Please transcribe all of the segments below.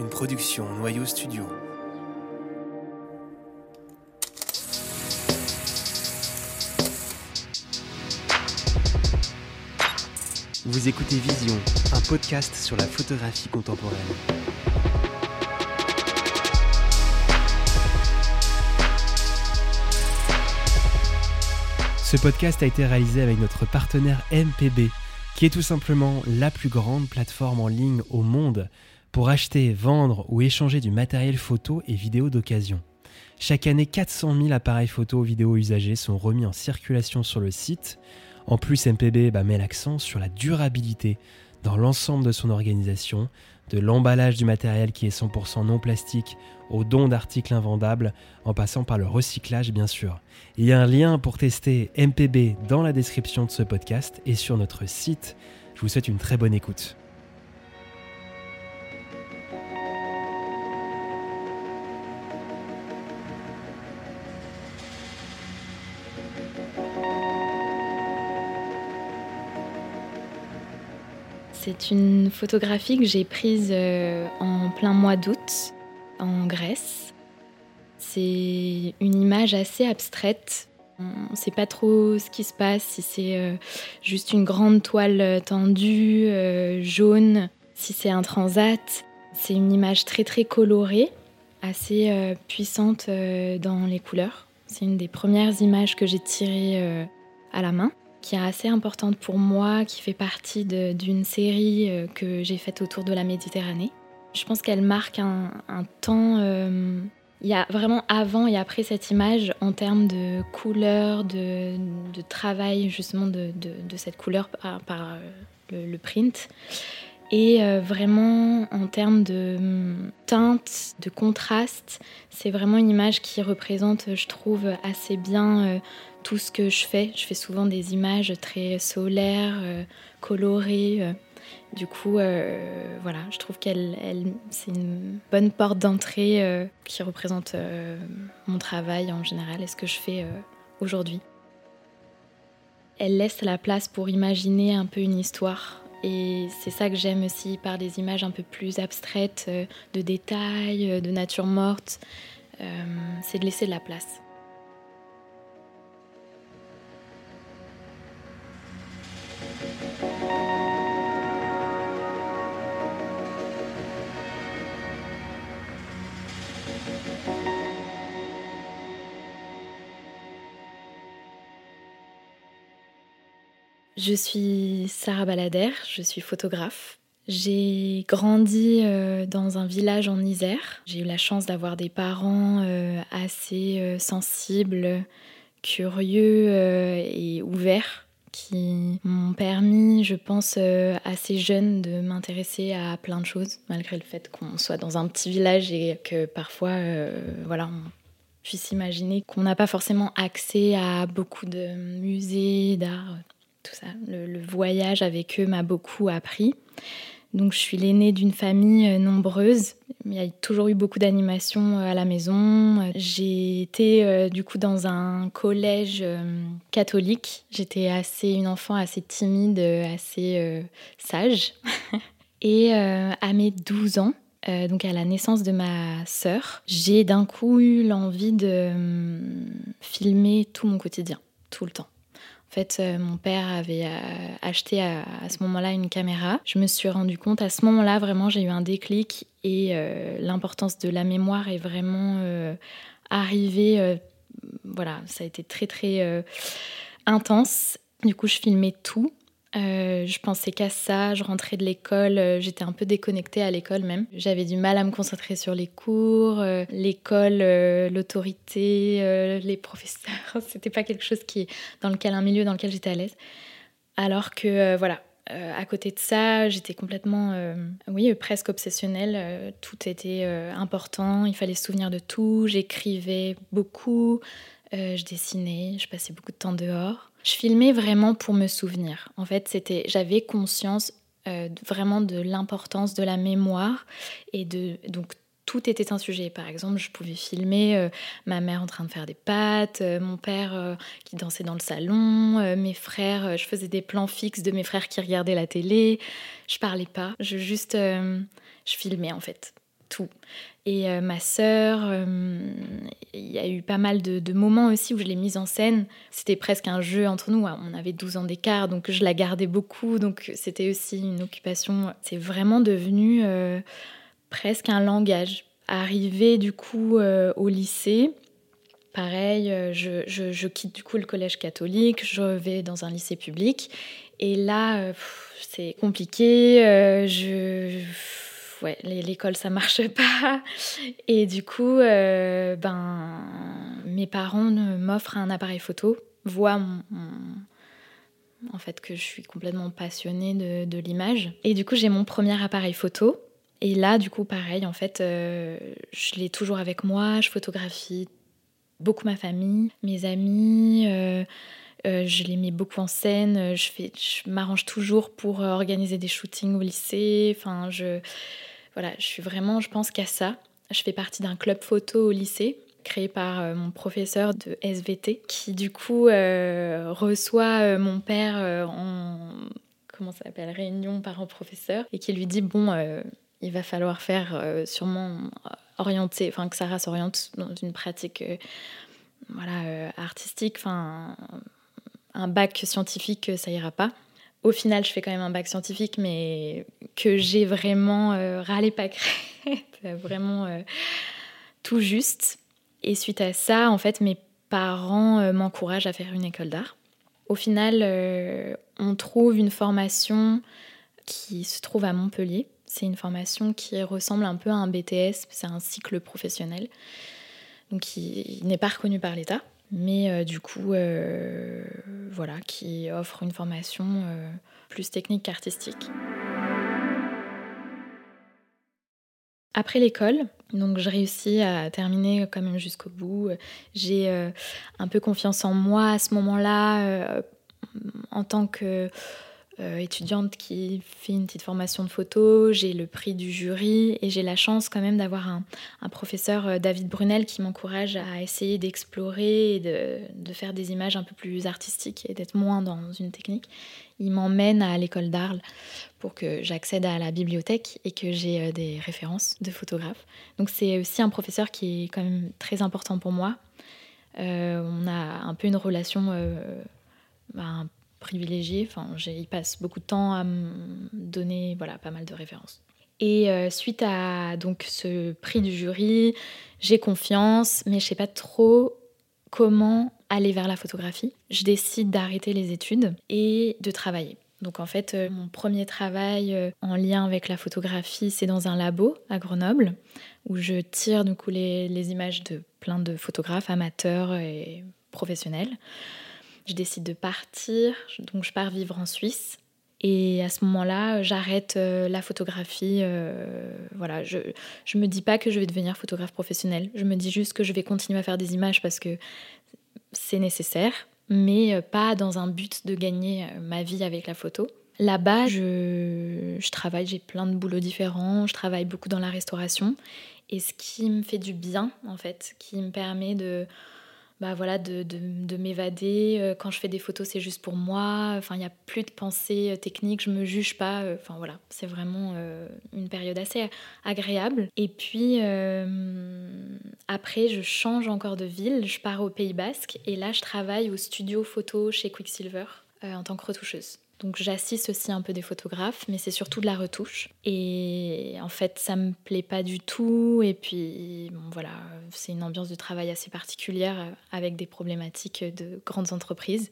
une production Noyau Studio. Vous écoutez Vision, un podcast sur la photographie contemporaine. Ce podcast a été réalisé avec notre partenaire MPB, qui est tout simplement la plus grande plateforme en ligne au monde pour acheter, vendre ou échanger du matériel photo et vidéo d'occasion. Chaque année, 400 000 appareils photo vidéo usagés sont remis en circulation sur le site. En plus, MPB bah, met l'accent sur la durabilité dans l'ensemble de son organisation, de l'emballage du matériel qui est 100% non plastique au don d'articles invendables, en passant par le recyclage bien sûr. Il y a un lien pour tester MPB dans la description de ce podcast et sur notre site. Je vous souhaite une très bonne écoute. C'est une photographie que j'ai prise euh, en plein mois d'août en Grèce. C'est une image assez abstraite. On ne sait pas trop ce qui se passe, si c'est euh, juste une grande toile tendue, euh, jaune, si c'est un transat. C'est une image très très colorée, assez puissante dans les couleurs. C'est une des premières images que j'ai tirées à la main qui est assez importante pour moi, qui fait partie d'une série euh, que j'ai faite autour de la Méditerranée. Je pense qu'elle marque un, temps. Euh, il y a vraiment avant et après cette image en termes de couleur, de, travail justement de, cette couleur par, euh, le, print. Et vraiment en termes de hum, teinte, de contraste, c'est vraiment une image qui représente, je trouve, assez bien tout ce que je fais. Je fais souvent des images très solaires, euh, colorées. Euh. Du coup, euh, voilà, je trouve qu'elle, c'est une bonne porte d'entrée qui représente mon travail en général et ce que je fais aujourd'hui. Elle laisse la place pour imaginer un peu une histoire. Et c'est ça que j'aime aussi par des images un peu plus abstraites, de détails, de nature morte. c'est de laisser de la place. Je suis Sarah Balader, je suis photographe. J'ai grandi euh, dans un village en Isère. J'ai eu la chance d'avoir des parents euh, assez euh, sensibles, curieux et ouverts qui m'ont permis, je pense, assez jeune de m'intéresser à plein de choses, malgré le fait qu'on soit dans un petit village et que parfois, voilà, on puisse imaginer qu'on n'a pas forcément accès à beaucoup de musées, d'art tout ça. Le, voyage avec eux m'a beaucoup appris. Donc je suis l'aînée d'une famille euh, nombreuse. Il y a toujours eu beaucoup d'animation euh, à la maison. J'ai été euh, du coup dans un collège catholique. J'étais assez une enfant assez timide, assez sage. Et à mes 12 ans, donc à la naissance de ma sœur, j'ai d'un coup eu l'envie de filmer tout mon quotidien, tout le temps. En fait, euh, mon père avait euh, acheté à, ce moment-là une caméra. Je me suis rendu compte à ce moment-là, vraiment, j'ai eu un déclic et euh, l'importance de la mémoire est vraiment arrivée. voilà, ça a été très très intense. Du coup, je filmais tout. Euh, je pensais qu'à ça, je rentrais de l'école, euh, j'étais un peu déconnectée à l'école même. J'avais du mal à me concentrer sur les cours, euh, l'école, l'autorité, les professeurs. C'était pas quelque chose qui, dans lequel un milieu dans lequel j'étais à l'aise. Alors que voilà, à côté de ça, j'étais complètement, oui, presque obsessionnelle. tout était important, il fallait se souvenir de tout. J'écrivais beaucoup, je dessinais, je passais beaucoup de temps dehors. Je filmais vraiment pour me souvenir. En fait, c'était, j'avais conscience euh, vraiment de l'importance de la mémoire et de donc tout était un sujet. Par exemple, je pouvais filmer euh, ma mère en train de faire des pâtes, euh, mon père qui dansait dans le salon, mes frères. je faisais des plans fixes de mes frères qui regardaient la télé. Je parlais pas, je juste, je filmais en fait. tout. Et euh, ma sœur, euh, il y a eu pas mal de, moments aussi où je l'ai mise en scène. C'était presque un jeu entre nous. On avait 12 ans d'écart, donc je la gardais beaucoup. Donc c'était aussi une occupation. C'est vraiment devenu euh, presque un langage. Arrivé du coup au lycée, pareil, je, je, quitte du coup le collège catholique, je vais dans un lycée public. Et là, c'est compliqué. je ouais, l'école ça marche pas. Et du coup, euh, ben, mes parents m'offrent un appareil photo, voient en fait que je suis complètement passionnée de, l'image. Et du coup, j'ai mon premier appareil photo. Et là, du coup, pareil, en fait, euh, je l'ai toujours avec moi, je photographie beaucoup ma famille, mes amis. Euh, je les mets beaucoup en scène. Je, m'arrange toujours pour organiser des shootings au lycée. Enfin, je, voilà, je suis vraiment, je pense qu'à ça. Je fais partie d'un club photo au lycée créé par euh, mon professeur de SVT qui du coup euh, reçoit euh, mon père en comment ça s'appelle réunion parents-professeurs et qui lui dit bon il va falloir faire sûrement orienter enfin que Sarah s'oriente dans une pratique voilà artistique enfin un bac scientifique ça ira pas au final, je fais quand même un bac scientifique, mais que j'ai vraiment euh, râlé pas vraiment euh, tout juste. Et suite à ça, en fait, mes parents euh, m'encouragent à faire une école d'art. Au final, on trouve une formation qui se trouve à Montpellier. C'est une formation qui ressemble un peu à un BTS, c'est un cycle professionnel, donc qui n'est pas reconnu par l'État mais euh, du coup, euh, voilà, qui offre une formation euh, plus technique qu'artistique. Après l'école, donc je réussis à terminer quand même jusqu'au bout. J'ai un peu confiance en moi à ce moment-là, en tant que euh, étudiante qui fait une petite formation de photo, j'ai le prix du jury et j'ai la chance quand même d'avoir un, professeur, euh, David Brunel, qui m'encourage à essayer d'explorer et de, faire des images un peu plus artistiques et d'être moins dans une technique. Il m'emmène à l'école d'Arles pour que j'accède à la bibliothèque et que j'ai euh, des références de photographes. Donc c'est aussi un professeur qui est quand même très important pour moi. on a un peu une relation bah, privilégié. Enfin, il passe beaucoup de temps à me donner voilà, pas mal de références. Et euh, suite à donc ce prix du jury, j'ai confiance, mais je sais pas trop comment aller vers la photographie. Je décide d'arrêter les études et de travailler. Donc en fait, euh, mon premier travail euh, en lien avec la photographie, c'est dans un labo à Grenoble, où je tire du coup les, les images de plein de photographes amateurs et professionnels. Je décide de partir, donc je pars vivre en Suisse. Et à ce moment-là, j'arrête euh, la photographie. Euh, voilà, je ne me dis pas que je vais devenir photographe professionnel. Je me dis juste que je vais continuer à faire des images parce que c'est nécessaire, mais euh, pas dans un but de gagner ma vie avec la photo. Là-bas, je, je travaille, j'ai plein de boulots différents, je travaille beaucoup dans la restauration. Et ce qui me fait du bien, en fait, qui me permet de bah voilà, de, de, m'évader. Euh, quand je fais des photos, c'est juste pour moi. Enfin, il n'y a plus de pensée euh, technique, je me juge pas. Euh, enfin voilà, c'est vraiment une période assez agréable. Et puis après, je change encore de ville, je pars au Pays Basque et là, je travaille au studio photo chez Quicksilver en tant que retoucheuse. Donc j'assiste aussi un peu des photographes, mais c'est surtout de la retouche. Et en fait, ça me plaît pas du tout. Et puis, voilà, c'est une ambiance de travail assez particulière euh, avec des problématiques de grandes entreprises.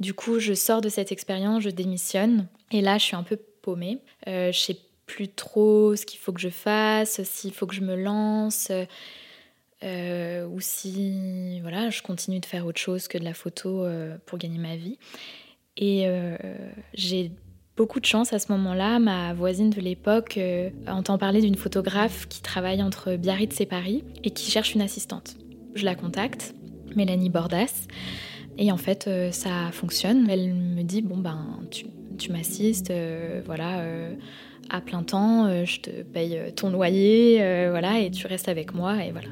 Du coup, je sors de cette expérience, je démissionne. Et là, je suis un peu paumée. Euh, je sais plus trop ce qu'il faut que je fasse, s'il faut que je me lance. Euh, ou si voilà, je continue de faire autre chose que de la photo euh, pour gagner ma vie. Et euh, j'ai beaucoup de chance à ce moment-là. Ma voisine de l'époque euh, entend parler d'une photographe qui travaille entre Biarritz et Paris et qui cherche une assistante. Je la contacte, Mélanie Bordas, et en fait euh, ça fonctionne. Elle me dit bon ben tu, tu m'assistes, voilà à plein temps, je te paye ton loyer, voilà et tu restes avec moi et voilà.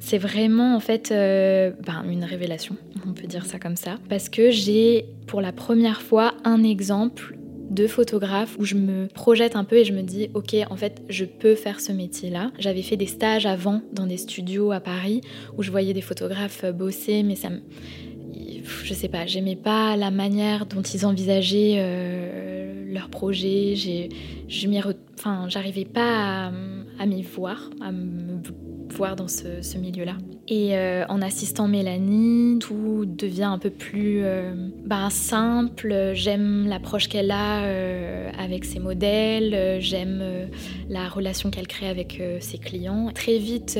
C'est vraiment en fait euh, ben, une révélation, on peut dire ça comme ça, parce que j'ai pour la première fois un exemple de photographe où je me projette un peu et je me dis ok en fait je peux faire ce métier là. J'avais fait des stages avant dans des studios à Paris où je voyais des photographes bosser mais ça me je sais pas, j'aimais pas la manière dont ils envisageaient euh, leur projet. Je m'y, enfin, j'arrivais pas à, m'y voir, à me voir dans ce, milieu-là. Et euh, en assistant Mélanie, tout devient un peu plus euh, bah, simple. J'aime l'approche qu'elle a avec ses modèles. J'aime la relation qu'elle crée avec ses clients. Très vite,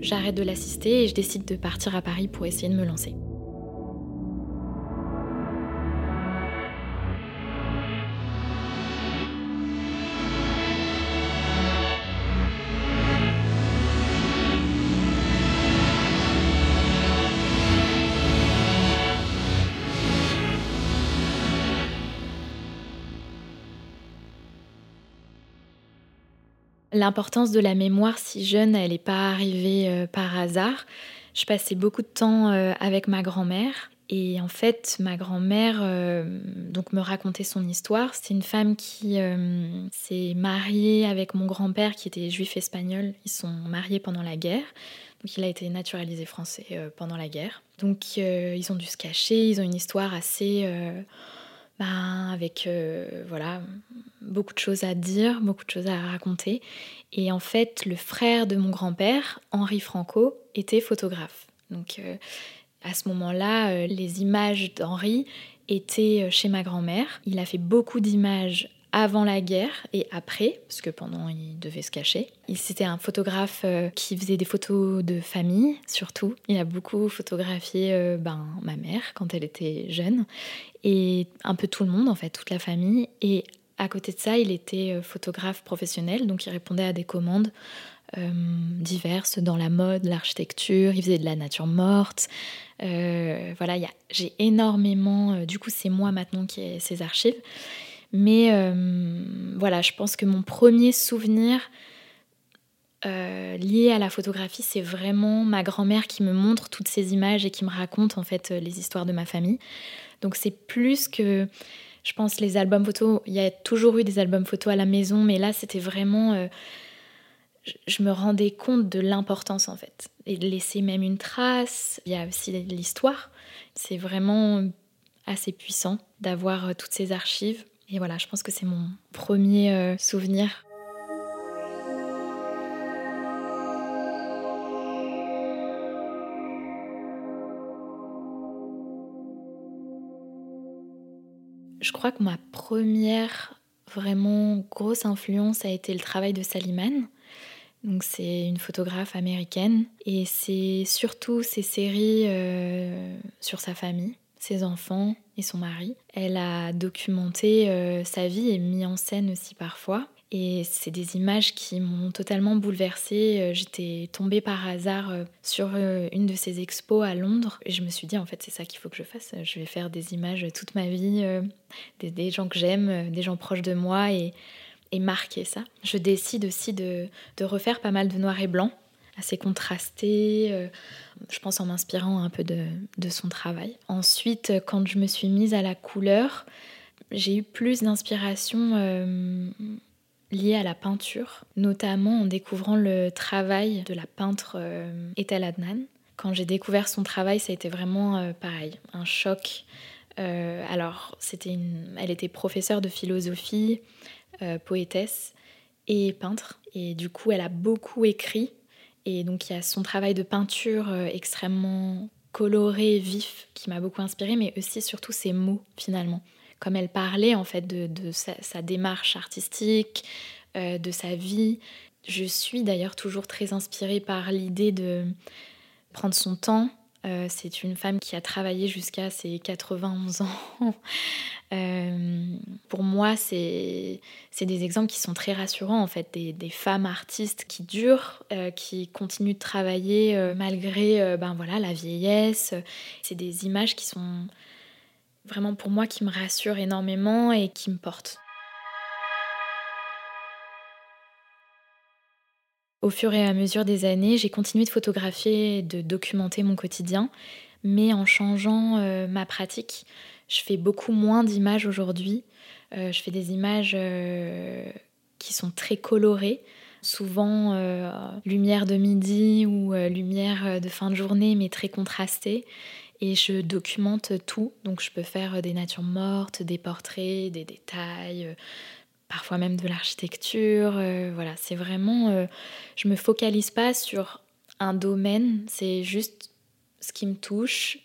j'arrête de l'assister et je décide de partir à Paris pour essayer de me lancer. L'importance de la mémoire si jeune, elle n'est pas arrivée euh, par hasard. Je passais beaucoup de temps euh, avec ma grand-mère et en fait, ma grand-mère euh, donc me racontait son histoire. C'est une femme qui s'est mariée avec mon grand-père qui était juif espagnol. Ils sont mariés pendant la guerre. Donc il a été naturalisé français pendant la guerre. Donc ils ont dû se cacher. Ils ont une histoire assez ben, avec euh, voilà, beaucoup de choses à dire, beaucoup de choses à raconter. Et en fait, le frère de mon grand-père, Henri Franco, était photographe. Donc euh, à ce moment-là, euh, les images d'Henri étaient chez ma grand-mère. Il a fait beaucoup d'images avant la guerre et après, parce que pendant il devait se cacher. C'était un photographe euh, qui faisait des photos de famille, surtout. Il a beaucoup photographié euh, ben, ma mère quand elle était jeune et un peu tout le monde en fait, toute la famille. Et à côté de ça, il était euh, photographe professionnel, donc il répondait à des commandes diverses dans la mode, l'architecture. Il faisait de la nature morte. voilà, j'ai énormément. du coup, c'est moi maintenant qui ai ces archives. Mais euh, voilà, je pense que mon premier souvenir euh, lié à la photographie, c'est vraiment ma grand-mère qui me montre toutes ces images et qui me raconte en fait euh, les histoires de ma famille. Donc c'est plus que, je pense, les albums photos. Il y a toujours eu des albums photos à la maison, mais là c'était vraiment je me rendais compte de l'importance en fait et de laisser même une trace. Il y a aussi l'histoire. C'est vraiment assez puissant d'avoir toutes ces archives. Et voilà, je pense que c'est mon premier euh, souvenir. Je crois que ma première vraiment grosse influence a été le travail de Saliman. Donc c'est une photographe américaine et c'est surtout ses séries euh, sur sa famille ses enfants et son mari. Elle a documenté euh, sa vie et mis en scène aussi parfois. Et c'est des images qui m'ont totalement bouleversée. Euh, j'étais tombée par hasard euh, sur une de ces expos à Londres et je me suis dit en fait c'est ça qu'il faut que je fasse. Je vais faire des images toute ma vie, des, gens que j'aime, des gens proches de moi et, marquer ça. Je décide aussi de, de refaire pas mal de noir et blanc assez contrasté, euh, je pense en m'inspirant un peu de, son travail. Ensuite, quand je me suis mise à la couleur, j'ai eu plus d'inspiration euh, liée à la peinture, notamment en découvrant le travail de la peintre euh, Ethel Adnan. Quand j'ai découvert son travail, ça a été vraiment pareil, un choc. alors, c'était une... elle était professeure de philosophie, poétesse et peintre. Et du coup, elle a beaucoup écrit et donc il y a son travail de peinture euh, extrêmement coloré, vif, qui m'a beaucoup inspiré, mais aussi surtout ses mots finalement. Comme elle parlait en fait de, sa, démarche artistique, euh, de sa vie. Je suis d'ailleurs toujours très inspirée par l'idée de prendre son temps, euh, c'est une femme qui a travaillé jusqu'à ses 91 ans. Euh, pour moi, c'est des exemples qui sont très rassurants, en fait, des, femmes artistes qui durent, euh, qui continuent de travailler malgré ben, voilà, la vieillesse. C'est des images qui sont vraiment pour moi qui me rassurent énormément et qui me portent. Au fur et à mesure des années, j'ai continué de photographier et de documenter mon quotidien, mais en changeant euh, ma pratique. Je fais beaucoup moins d'images aujourd'hui. je fais des images qui sont très colorées, souvent lumière de midi ou lumière de fin de journée, mais très contrastée. Et je documente tout, donc je peux faire des natures mortes, des portraits, des détails, parfois même de l'architecture. Euh, voilà, c'est vraiment. Euh, je me focalise pas sur un domaine, c'est juste ce qui me touche,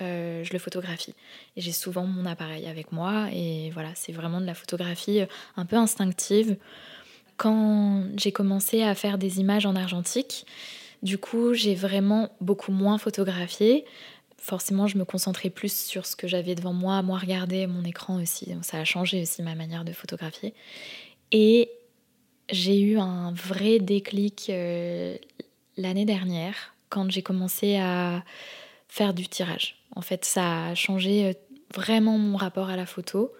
euh, je le photographie. Et j'ai souvent mon appareil avec moi, et voilà, c'est vraiment de la photographie un peu instinctive. Quand j'ai commencé à faire des images en argentique, du coup, j'ai vraiment beaucoup moins photographié forcément, je me concentrais plus sur ce que j'avais devant moi, moi regarder mon écran aussi. ça a changé aussi ma manière de photographier. Et j'ai eu un vrai déclic euh, l'année dernière quand j'ai commencé à faire du tirage. En fait, ça a changé euh, vraiment mon rapport à la photo.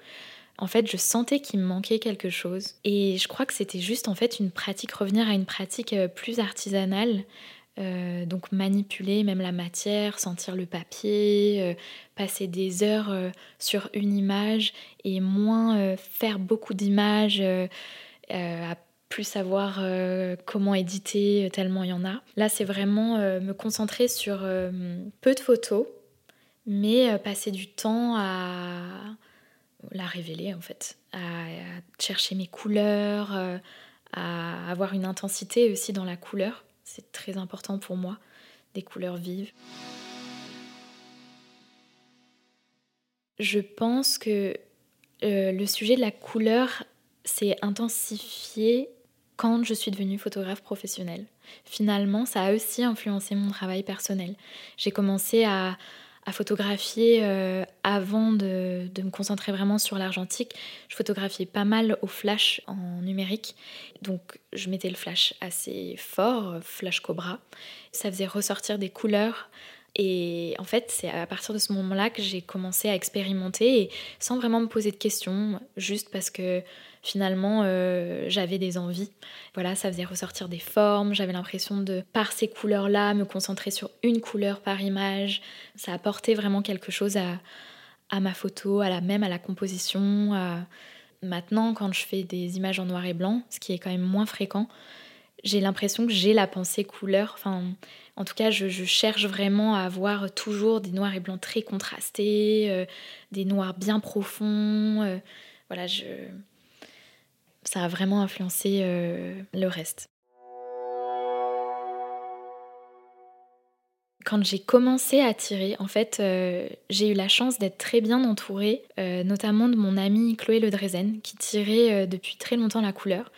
En fait, je sentais qu'il me manquait quelque chose. Et je crois que c'était juste en fait une pratique, revenir à une pratique euh, plus artisanale, euh, donc manipuler même la matière, sentir le papier, euh, passer des heures euh, sur une image et moins faire beaucoup d'images, à plus savoir comment éditer tellement il y en a. Là, c'est vraiment me concentrer sur peu de photos, mais passer du temps à la révéler en fait, à chercher mes couleurs, à avoir une intensité aussi dans la couleur c'est très important pour moi, des couleurs vives. Je pense que euh, le sujet de la couleur s'est intensifié quand je suis devenue photographe professionnelle. Finalement, ça a aussi influencé mon travail personnel. J'ai commencé à, photographier euh, avant de, me concentrer vraiment sur l'argentique. Je photographiais pas mal au flash en numérique. Donc je mettais le flash assez fort, flash cobra. Ça faisait ressortir des couleurs. Et en fait, c'est à partir de ce moment-là que j'ai commencé à expérimenter et sans vraiment me poser de questions, juste parce que finalement euh, j'avais des envies. Voilà, ça faisait ressortir des formes, j'avais l'impression de, par ces couleurs-là, me concentrer sur une couleur par image. Ça apportait vraiment quelque chose à, à ma photo, à la même à la composition. Maintenant, quand je fais des images en noir et blanc, ce qui est quand même moins fréquent, j'ai l'impression que j'ai la pensée couleur. Enfin, en tout cas, je, cherche vraiment à avoir toujours des noirs et blancs très contrastés, euh, des noirs bien profonds. Euh, voilà, je, ça a vraiment influencé euh, le reste. Quand j'ai commencé à tirer, en fait, euh, j'ai eu la chance d'être très bien entourée, euh, notamment de mon amie Chloé Le qui tirait depuis très longtemps la couleur.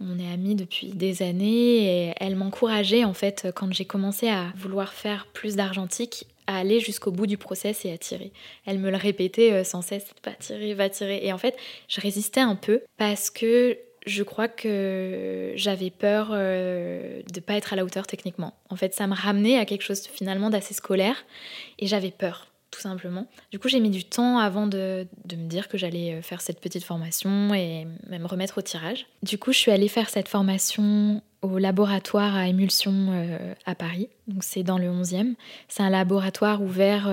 On est amis depuis des années et elle m'encourageait en fait quand j'ai commencé à vouloir faire plus d'argentique à aller jusqu'au bout du process et à tirer. Elle me le répétait euh, sans cesse, va tirer, va tirer. Et en fait, je résistais un peu parce que je crois que j'avais peur euh, de ne pas être à la hauteur techniquement. En fait, ça me ramenait à quelque chose finalement d'assez scolaire et j'avais peur tout simplement. Du coup, j'ai mis du temps avant de, me dire que j'allais euh, faire cette petite formation et même remettre au tirage. Du coup, je suis allée faire cette formation au laboratoire à émulsion euh, à Paris. Donc, c'est dans le 11e. C'est un laboratoire ouvert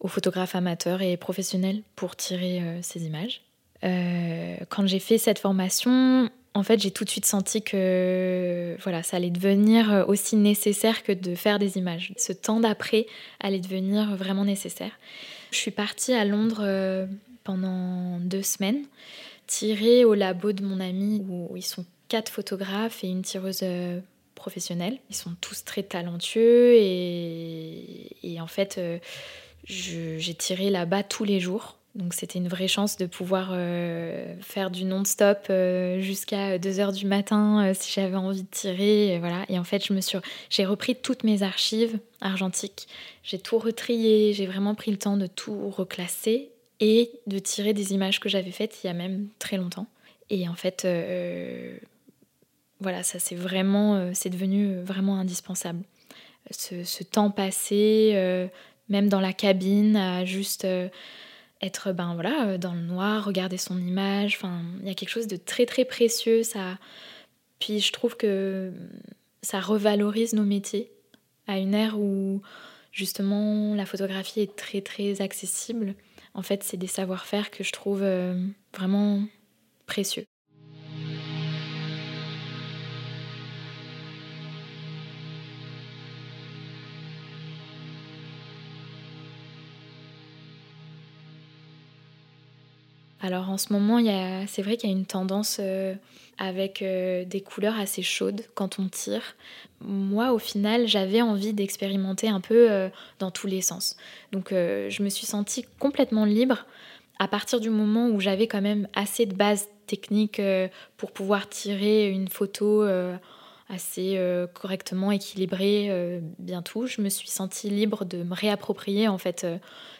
aux photographes amateurs et professionnels pour tirer ces images. Quand j'ai fait cette formation, en fait, j'ai tout de suite senti que voilà, ça allait devenir euh, aussi nécessaire que de faire des images. Ce temps d'après allait devenir vraiment nécessaire. Je suis partie à Londres euh, pendant deux semaines, tirer au labo de mon ami où ils sont quatre photographes et une tireuse euh, professionnelle. Ils sont tous très talentueux et en fait, j'ai tiré là-bas tous les jours donc c'était une vraie chance de pouvoir euh, faire du non-stop euh, jusqu'à 2h du matin euh, si j'avais envie de tirer. Et, voilà. et en fait, je me suis... j'ai repris toutes mes archives argentiques. J'ai tout retrié, j'ai vraiment pris le temps de tout reclasser et de tirer des images que j'avais faites il y a même très longtemps. Et en fait, voilà, ça c'est vraiment... c'est devenu vraiment indispensable. Ce, ce temps passé, même dans la cabine, à juste être ben voilà euh, dans le noir, regarder son image. Enfin, il y a quelque chose de très très précieux. Ça, puis je trouve que ça revalorise nos métiers à une ère où justement la photographie est très très accessible. En fait, c'est des savoir-faire que je trouve vraiment précieux. Alors en ce moment, c'est vrai qu'il y a une tendance euh, avec euh, des couleurs assez chaudes quand on tire. Moi, au final, j'avais envie d'expérimenter un peu euh, dans tous les sens. Donc je me suis sentie complètement libre à partir du moment où j'avais quand même assez de bases techniques pour pouvoir tirer une photo assez correctement équilibrée bien tout. Je me suis sentie libre de me réapproprier en fait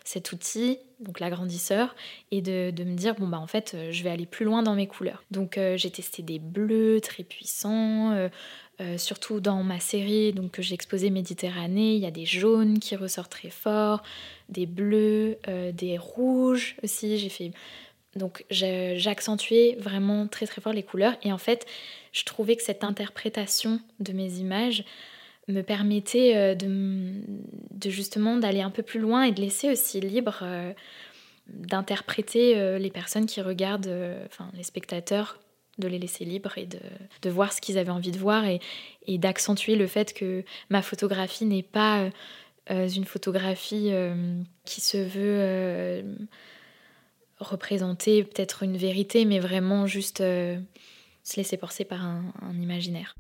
cet outil, donc l'agrandisseur, et de, me dire, bon, bah en fait, euh, je vais aller plus loin dans mes couleurs. Donc euh, j'ai testé des bleus très puissants, euh, surtout dans ma série donc, que j'ai exposé Méditerranée, il y a des jaunes qui ressortent très fort, des bleus, des rouges aussi. J'ai fait. Donc j'accentuais vraiment très très fort les couleurs. Et en fait je trouvais que cette interprétation de mes images me permettait euh, de, justement d'aller un peu plus loin et de laisser aussi libre euh, d'interpréter euh, les personnes qui regardent, enfin les spectateurs, de les laisser libres et de, voir ce qu'ils avaient envie de voir et d'accentuer le fait que ma photographie n'est pas une photographie qui se veut représenter peut-être une vérité, mais vraiment juste se laisser porter par un imaginaire.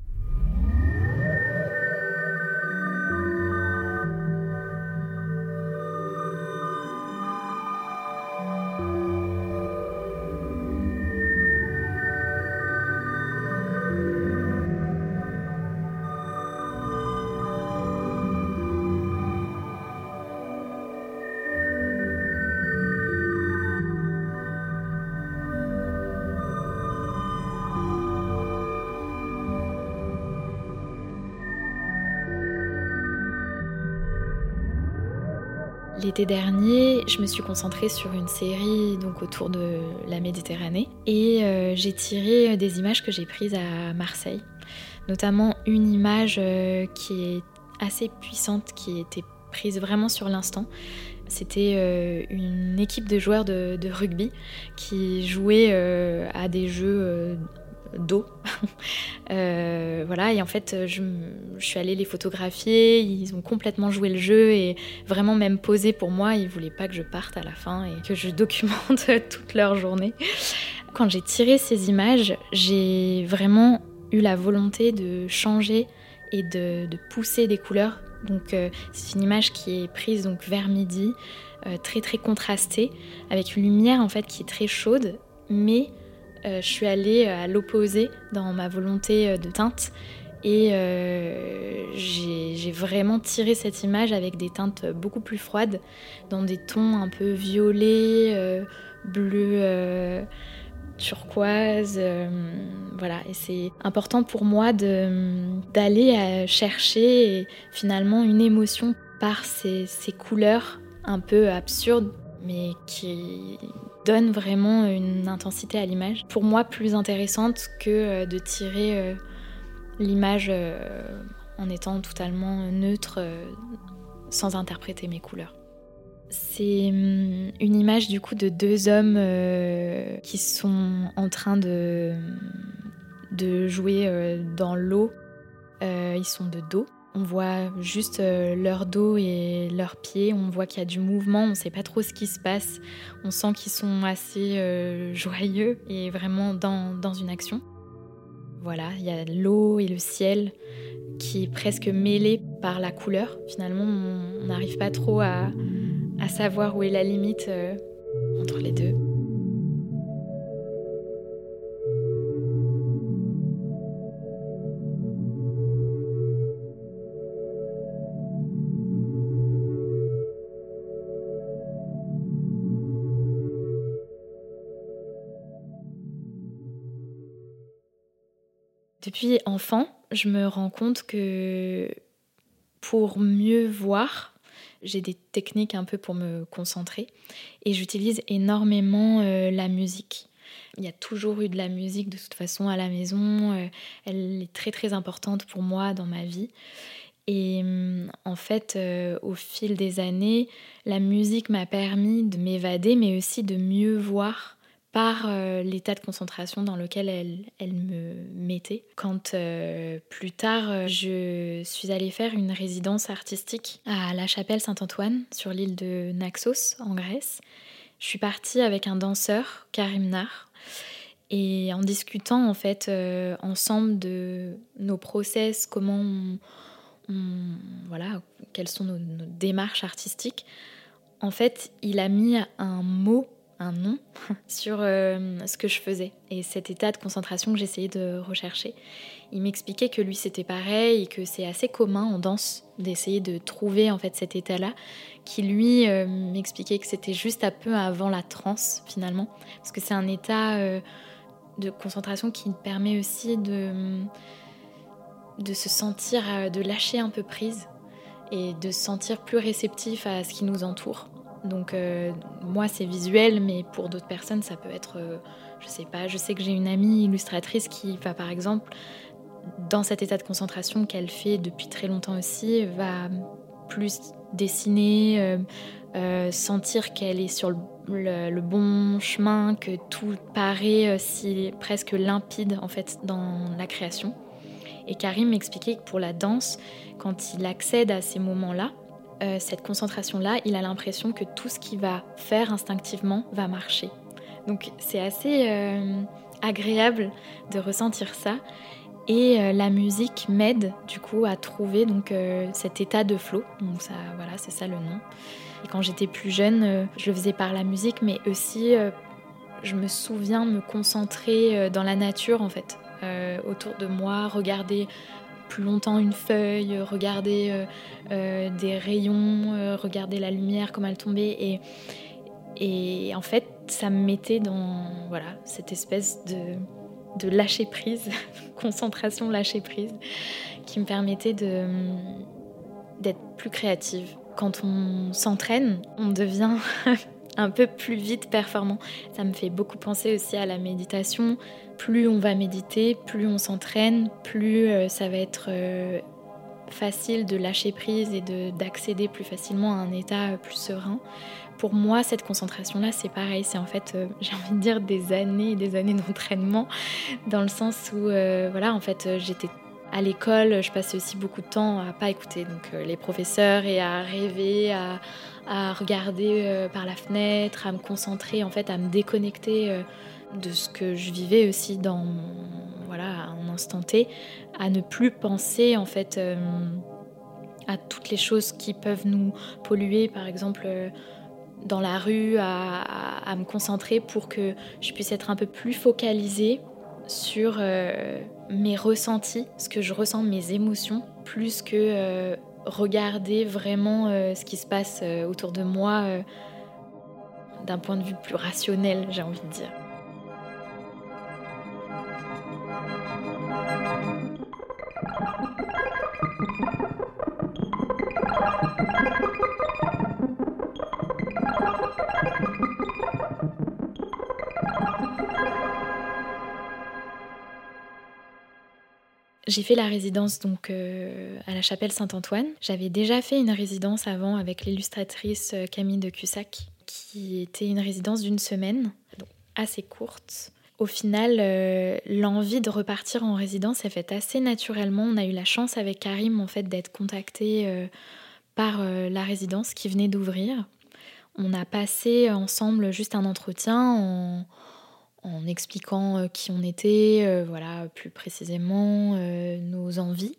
L'été dernier, je me suis concentrée sur une série donc autour de la Méditerranée et euh, j'ai tiré des images que j'ai prises à Marseille, notamment une image euh, qui est assez puissante, qui était prise vraiment sur l'instant. C'était euh, une équipe de joueurs de, de rugby qui jouait à des jeux d'eau. Euh, voilà, et en fait, je, suis allée les photographier, ils ont complètement joué le jeu et vraiment même posé pour moi, ils voulaient pas que je parte à la fin et que je documente toute leur journée. Quand j'ai tiré ces images, j'ai vraiment eu la volonté de changer et de, pousser des couleurs. Donc euh, c'est une image qui est prise donc vers midi, euh, très très contrastée, avec une lumière en fait qui est très chaude, mais je suis allée euh, à l'opposé dans ma volonté euh, de teinte et j'ai vraiment tiré cette image avec des teintes beaucoup plus froides, dans des tons un peu violets, bleus, turquoise. voilà, et c'est important pour moi d'aller chercher finalement une émotion par ces couleurs un peu absurdes, mais qui donne vraiment une intensité à l'image. Pour moi, plus intéressante que euh, de tirer euh, l'image euh, en étant totalement neutre, sans interpréter mes couleurs. C'est hum, une image du coup de deux hommes qui sont en train de, de jouer dans l'eau. ils sont de dos on voit juste euh, leur dos et leurs pieds, on voit qu'il y a du mouvement, on ne sait pas trop ce qui se passe, on sent qu'ils sont assez euh, joyeux et vraiment dans, une action. Voilà, il y a l'eau et le ciel qui est presque mêlé par la couleur. Finalement, on n'arrive pas trop à, savoir où est la limite euh, entre les deux. Depuis enfant, je me rends compte que pour mieux voir, j'ai des techniques un peu pour me concentrer et j'utilise énormément euh, la musique. Il y a toujours eu de la musique de toute façon à la maison, euh, elle est très très importante pour moi dans ma vie. Et hum, en fait, euh, au fil des années, la musique m'a permis de m'évader, mais aussi de mieux voir par euh, l'état de concentration dans lequel elle, me mettait. Quand euh, plus tard, je suis allée faire une résidence artistique à la chapelle Saint-Antoine sur l'île de Naxos en Grèce, je suis partie avec un danseur, Karim Nar, et en discutant en fait ensemble de nos process, comment on, voilà, quelles sont nos, démarches artistiques, en fait, il a mis un mot, un nom, sur euh, ce que je faisais et cet état de concentration que j'essayais de rechercher. Il m'expliquait que lui c'était pareil et que c'est assez commun en danse d'essayer de trouver en fait cet état-là, qui lui euh, m'expliquait que c'était juste un peu avant la transe finalement, parce que c'est un état euh, de concentration qui permet aussi de de se sentir, de lâcher un peu prise et de se sentir plus réceptif à ce qui nous entoure. Donc euh, moi c'est visuel, mais pour d'autres personnes ça peut être, euh, je sais pas, je sais que j'ai une amie illustratrice qui va par exemple dans cet état de concentration qu'elle fait depuis très longtemps aussi, va plus dessiner, sentir qu'elle est sur le, bon chemin, que tout paraît si presque limpide en fait dans la création. Et Karim m'expliquait que pour la danse, quand il accède à ces moments-là, euh, cette concentration-là, il a l'impression que tout ce qu'il va faire instinctivement va marcher. Donc c'est assez euh, agréable de ressentir ça. Et euh, la musique m'aide du coup à trouver donc cet état de flow. Donc ça, voilà, c'est ça le nom. Et quand j'étais plus jeune, je le faisais par la musique, mais aussi je me souviens me concentrer dans la nature en fait. Autour de moi, regarder plus longtemps une feuille, regarder euh, euh, des rayons, regarder la lumière comme elle tombait. Et, et en fait, ça me mettait dans voilà, cette espèce de, de lâcher prise, concentration lâcher prise, qui me permettait d'être plus créative. Quand on s'entraîne, on devient un peu plus vite performant. Ça me fait beaucoup penser aussi à la méditation. Plus on va méditer, plus on s'entraîne, plus euh, ça va être euh, facile de lâcher prise et d'accéder plus facilement à un état euh, plus serein. Pour moi, cette concentration-là, c'est pareil. C'est en fait, j'ai envie de dire, des années et des années d'entraînement, dans le sens où, voilà, en fait, j'étais à l'école, je passais aussi beaucoup de temps à pas écouter donc les professeurs et à rêver, à, à regarder euh, par la fenêtre, à me concentrer, en fait, à me déconnecter euh, de ce que je vivais aussi dans voilà un instant T, à ne plus penser en fait euh, à toutes les choses qui peuvent nous polluer, par exemple dans la rue, à, me concentrer pour que je puisse être un peu plus focalisée sur mes ressentis, ce que je ressens, mes émotions, plus que regarder vraiment euh, ce qui se passe euh, autour de moi euh, d'un point de vue plus rationnel, j'ai envie de dire. J'ai fait la résidence donc euh, à la chapelle Saint-Antoine. J'avais déjà fait une résidence avant avec l'illustratrice euh, Camille de Cussac, qui était une résidence d'une semaine, donc assez courte. Au final, euh, l'envie de repartir en résidence s'est faite assez naturellement. On a eu la chance avec Karim en fait d'être contacté par la résidence qui venait d'ouvrir. On a passé ensemble juste un entretien en en expliquant euh, qui on était, euh, voilà, plus précisément euh, nos envies.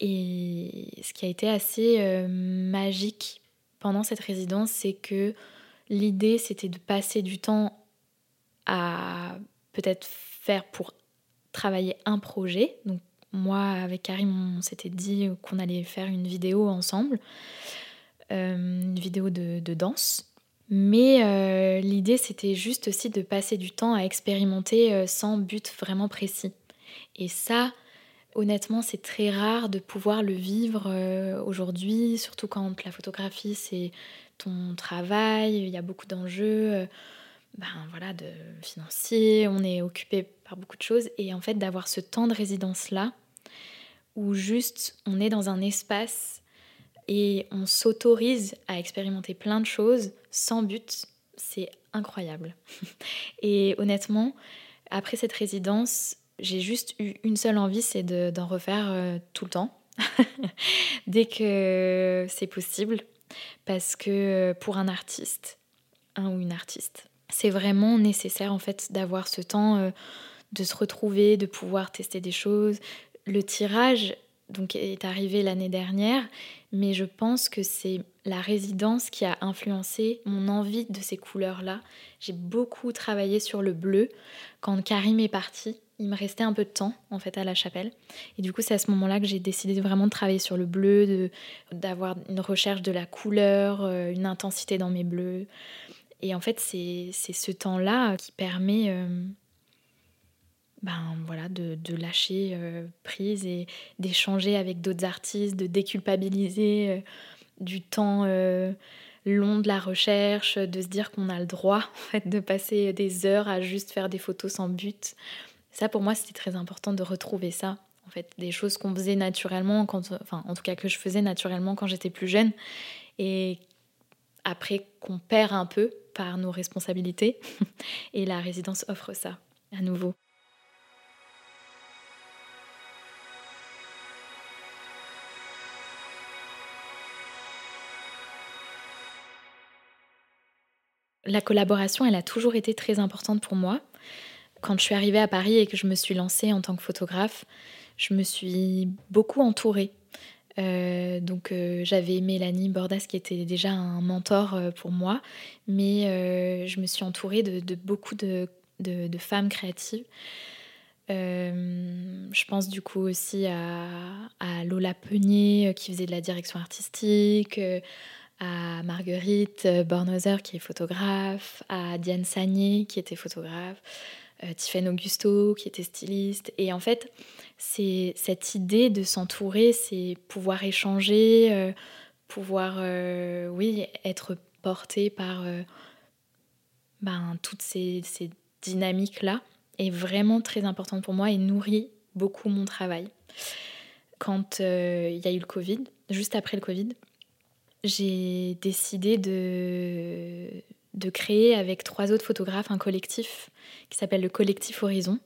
Et ce qui a été assez magique pendant cette résidence, c'est que l'idée, c'était de passer du temps à peut-être faire pour travailler un projet. Donc moi, avec Karim, on s'était dit qu'on allait faire une vidéo ensemble, une vidéo de, de danse. Mais euh, l'idée, c'était juste aussi de passer du temps à expérimenter euh, sans but vraiment précis. Et ça, honnêtement, c'est très rare de pouvoir le vivre euh, aujourd'hui, surtout quand la photographie, c'est ton travail, il y a beaucoup d'enjeux. ben voilà, de financiers, on est occupé par beaucoup de choses. Et en fait, d'avoir ce temps de résidence-là, où juste on est dans un espace et on s'autorise à expérimenter plein de choses sans but. C'est incroyable. Et honnêtement, après cette résidence, j'ai juste eu une seule envie, c'est d'en refaire euh, tout le temps, dès que c'est possible. Parce que pour un artiste, un ou une artiste, c'est vraiment nécessaire en fait d'avoir ce temps euh, de se retrouver, de pouvoir tester des choses. Le tirage donc est arrivé l'année dernière, mais je pense que c'est la résidence qui a influencé mon envie de ces couleurs-là. J'ai beaucoup travaillé sur le bleu. Quand Karim est parti, il me restait un peu de temps en fait à la chapelle. Et du coup, c'est à ce moment-là que j'ai décidé vraiment de travailler sur le bleu, d'avoir une recherche de la couleur, euh, une intensité dans mes bleus. Et en fait, c'est ce temps-là qui permet euh, ben, voilà, de, de lâcher euh, prise et d'échanger avec d'autres artistes, de déculpabiliser euh, du temps euh, long de la recherche, de se dire qu'on a le droit en fait, de passer des heures à juste faire des photos sans but. Ça, pour moi, c'était très important de retrouver ça. En fait, des choses qu'on faisait naturellement, quand, enfin, en tout cas que je faisais naturellement quand j'étais plus jeune, et après qu'on perd un peu par nos responsabilités. Et la résidence offre ça à nouveau. La collaboration, elle a toujours été très importante pour moi. Quand je suis arrivée à Paris et que je me suis lancée en tant que photographe, je me suis beaucoup entourée. Euh, donc euh, j'avais Mélanie Bordas qui était déjà un mentor euh, pour moi, mais je me suis entourée de, beaucoup de, femmes créatives. je pense du coup aussi à, Lola Peunier qui faisait de la direction artistique, à Marguerite Bornhauser qui est photographe, à Diane Sagné qui était photographe, euh, Tiffaine Augusto qui était styliste. Et en fait, c'est cette idée de s'entourer, c'est pouvoir échanger, euh, pouvoir, euh, oui, être porté par ben, toutes ces, ces dynamiques-là est vraiment très importante pour moi et nourrit beaucoup mon travail. Quand il y a eu le Covid, juste après le Covid, j'ai décidé de, créer avec trois autres photographes un collectif qui s'appelle le collectif Horizon.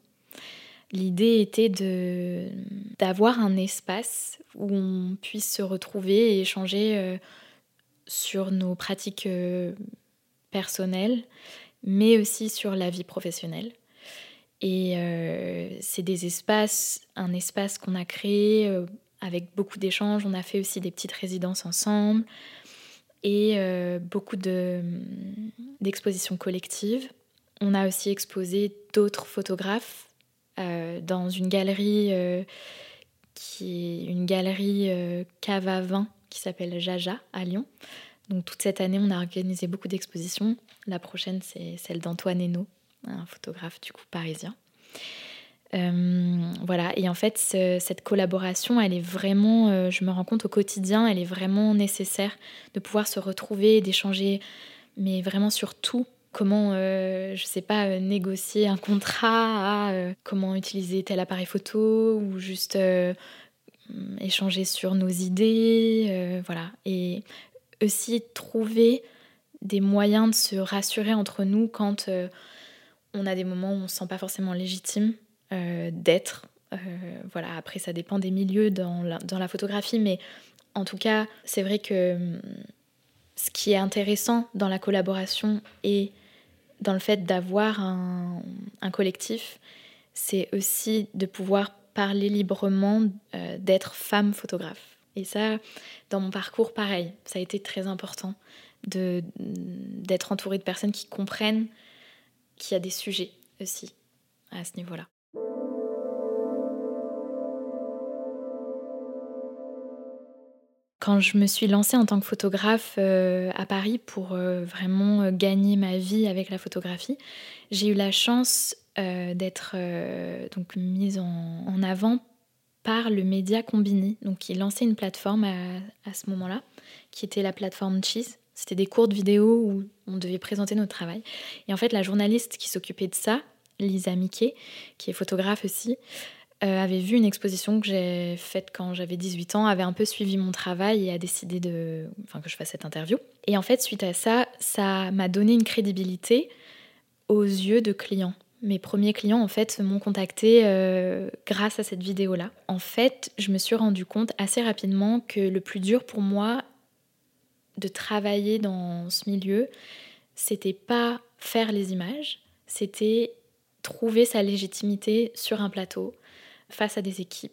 L'idée était d'avoir un espace où on puisse se retrouver et échanger euh, sur nos pratiques euh, personnelles, mais aussi sur la vie professionnelle. Et euh, c'est des espaces, un espace qu'on a créé avec beaucoup d'échanges. On a fait aussi des petites résidences ensemble et euh, beaucoup d'expositions collectives. On a aussi exposé d'autres photographes euh, dans une galerie euh, qui est une galerie cave à vin qui s'appelle Jaja à Lyon. Donc toute cette année, on a organisé beaucoup d'expositions. La prochaine, c'est celle d'Antoine Hainaut, un photographe du coup parisien. Euh, voilà, et en fait, cette collaboration, elle est vraiment, euh, je me rends compte au quotidien, elle est vraiment nécessaire de pouvoir se retrouver, d'échanger, mais vraiment sur tout. Comment, euh, je sais pas, négocier un contrat, comment utiliser tel appareil photo, ou juste échanger sur nos idées, voilà. Et aussi trouver des moyens de se rassurer entre nous quand on a des moments où on ne se sent pas forcément légitime euh, d'être. Euh, voilà, après, ça dépend des milieux dans la, dans la photographie, mais en tout cas, c'est vrai que hum, ce qui est intéressant dans la collaboration et dans le fait d'avoir un, un, collectif, c'est aussi de pouvoir parler librement euh, d'être femme photographe. Et ça, dans mon parcours, pareil, ça a été très important d'être entourée de personnes qui comprennent qu'il y a des sujets aussi à ce niveau-là. Quand je me suis lancée en tant que photographe euh, à Paris pour euh, vraiment euh, gagner ma vie avec la photographie, j'ai eu la chance d'être donc mise en, avant par le média Combini, donc qui lançait une plateforme à, ce moment-là, qui était la plateforme Cheese. C'était des courtes vidéos où on devait présenter notre travail. Et en fait, la journaliste qui s'occupait de ça, Lisa Mickey, qui est photographe aussi, avait vu une exposition que j'ai faite quand j'avais 18 ans, avait un peu suivi mon travail et a décidé de, enfin, que je fasse cette interview. Et en fait, suite à ça, ça m'a donné une crédibilité aux yeux de clients. Mes premiers clients, en fait, m'ont contacté euh, grâce à cette vidéo-là. En fait, je me suis rendu compte assez rapidement que le plus dur pour moi de travailler dans ce milieu, c'était pas faire les images, c'était trouver sa légitimité sur un plateau face à des équipes,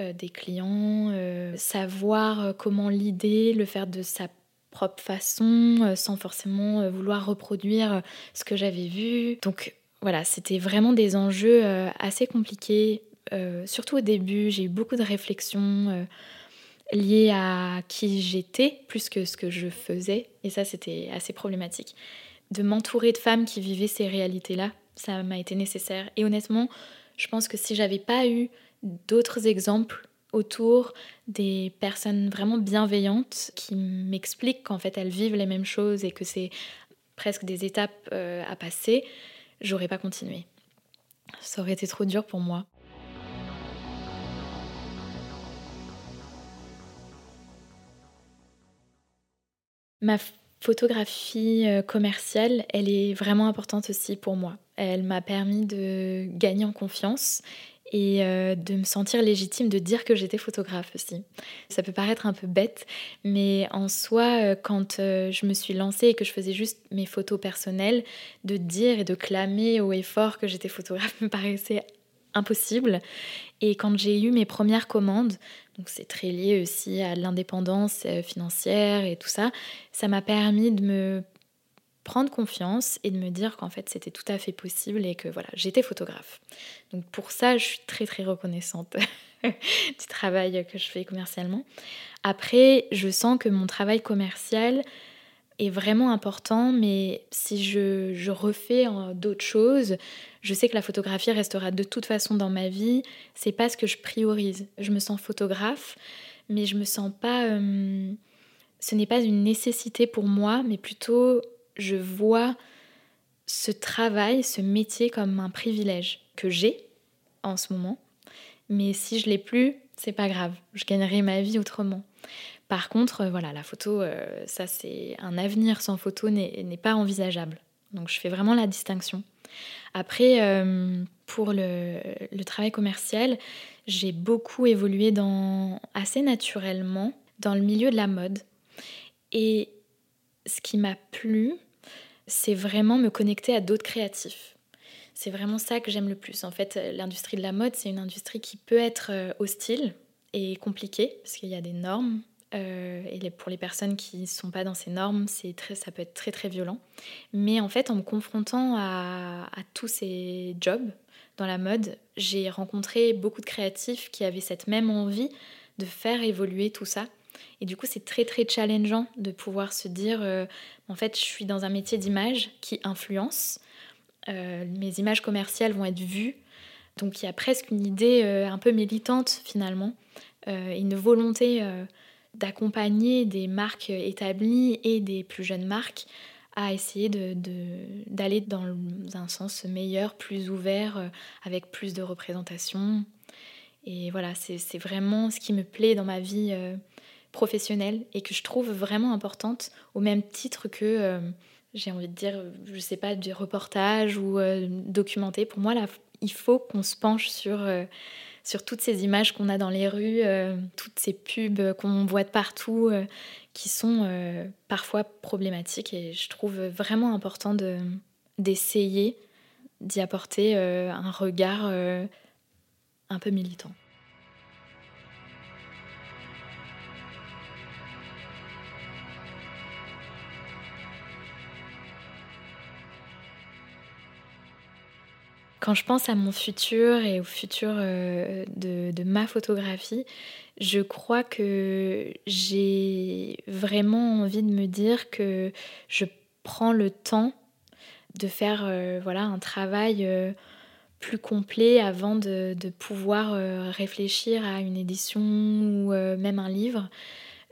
euh, des clients, euh, savoir comment l'idée, le faire de sa propre façon, sans forcément vouloir reproduire ce que j'avais vu. Donc voilà, c'était vraiment des enjeux euh, assez compliqués. Euh, surtout au début, j'ai eu beaucoup de réflexions euh, liées à qui j'étais plus que ce que je faisais. Et ça, c'était assez problématique. De m'entourer de femmes qui vivaient ces réalités-là, ça m'a été nécessaire. Et honnêtement, je pense que si j'avais pas eu d'autres exemples autour des personnes vraiment bienveillantes qui m'expliquent qu'en fait elles vivent les mêmes choses et que c'est presque des étapes à passer, j'aurais pas continué. Ça aurait été trop dur pour moi. Ma photographie euh, commerciale, elle est vraiment importante aussi pour moi. Elle m'a permis de gagner en confiance et euh, de me sentir légitime de dire que j'étais photographe aussi. Ça peut paraître un peu bête, mais en soi, euh, quand euh, je me suis lancée et que je faisais juste mes photos personnelles, de dire et de clamer haut et fort que j'étais photographe me paraissait impossible. Et quand j'ai eu mes premières commandes, donc c'est très lié aussi à l'indépendance financière et tout ça, ça m'a permis de me prendre confiance et de me dire qu'en fait c'était tout à fait possible et que voilà, j'étais photographe. Donc pour ça, je suis très très reconnaissante du travail que je fais commercialement. Après, je sens que mon travail commercial est vraiment important, mais si je, refais d'autres choses, je sais que la photographie restera de toute façon dans ma vie. C'est pas ce que je priorise. Je me sens photographe, mais je me sens pas. Euh, ce n'est pas une nécessité pour moi, mais plutôt je vois ce travail, ce métier comme un privilège que j'ai en ce moment. Mais si je l'ai plus, c'est pas grave, je gagnerai ma vie autrement. Par contre, euh, voilà, la photo, euh, ça c'est un avenir sans photo n'est pas envisageable. Donc je fais vraiment la distinction. Après, euh, pour le, le, travail commercial, j'ai beaucoup évolué dans, assez naturellement dans le milieu de la mode. Et ce qui m'a plu, c'est vraiment me connecter à d'autres créatifs. C'est vraiment ça que j'aime le plus. En fait, l'industrie de la mode, c'est une industrie qui peut être euh, hostile et compliquée, parce qu'il y a des normes. Euh, et pour les personnes qui ne sont pas dans ces normes, c'est très, ça peut être très très violent. Mais en fait, en me confrontant à, à tous ces jobs dans la mode, j'ai rencontré beaucoup de créatifs qui avaient cette même envie de faire évoluer tout ça et du coup, c'est très très challengeant de pouvoir se dire, euh, en fait, je suis dans un métier d'image qui influence. Euh, mes images commerciales vont être vues. Donc il y a presque une idée euh, un peu militante finalement, une volonté d'accompagner des marques établies et des plus jeunes marques à essayer d'aller de, dans un sens meilleur, plus ouvert, avec plus de représentation. Et voilà, c'est vraiment ce qui me plaît dans ma vie professionnelle et que je trouve vraiment importante au même titre que, euh, j'ai envie de dire, je sais pas, du reportage ou euh, documenté. Pour moi, là, il faut qu'on se penche sur, euh, sur toutes ces images qu'on a dans les rues, toutes ces pubs qu'on voit de partout qui sont parfois problématiques et je trouve vraiment important de, d'essayer d'y apporter un regard un peu militant. Quand je pense à mon futur et au futur euh, de, ma photographie, je crois que j'ai vraiment envie de me dire que je prends le temps de faire euh, voilà, un travail euh, plus complet avant de, de pouvoir réfléchir à une édition ou même un livre.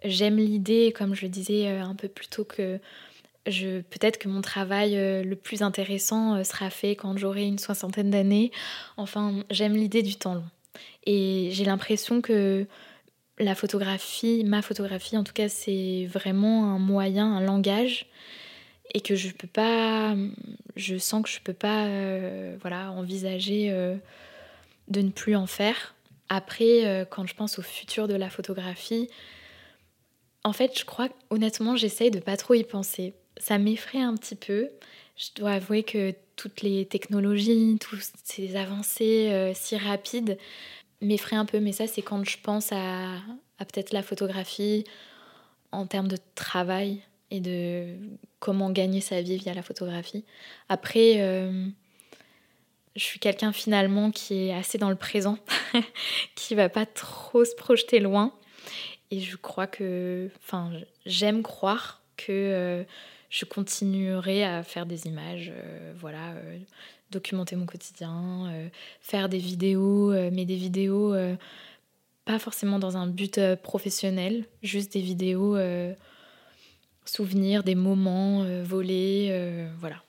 J'aime l'idée, comme je le disais un peu plus tôt, que peut-être que mon travail euh, le plus intéressant euh, sera fait quand j'aurai une soixantaine d'années. Enfin, j'aime l'idée du temps long. Et j'ai l'impression que la photographie, ma photographie en tout cas, c'est vraiment un moyen, un langage et que je peux pas je sens que je peux pas euh, voilà envisager de ne plus en faire après quand je pense au futur de la photographie en fait je crois honnêtement j'essaye de pas trop y penser ça m'effraie un petit peu je dois avouer que toutes les technologies toutes ces avancées si rapides m'effraient un peu mais ça c'est quand je pense à, peut-être la photographie en termes de travail et de comment gagner sa vie via la photographie. Après, euh, je suis quelqu'un finalement qui est assez dans le présent, qui va pas trop se projeter loin. Et je crois que, enfin, j'aime croire que euh, je continuerai à faire des images, euh, voilà, documenter mon quotidien, faire des vidéos, mais des vidéos pas forcément dans un but professionnel, juste des vidéos souvenirs, des moments euh, volés, euh, voilà.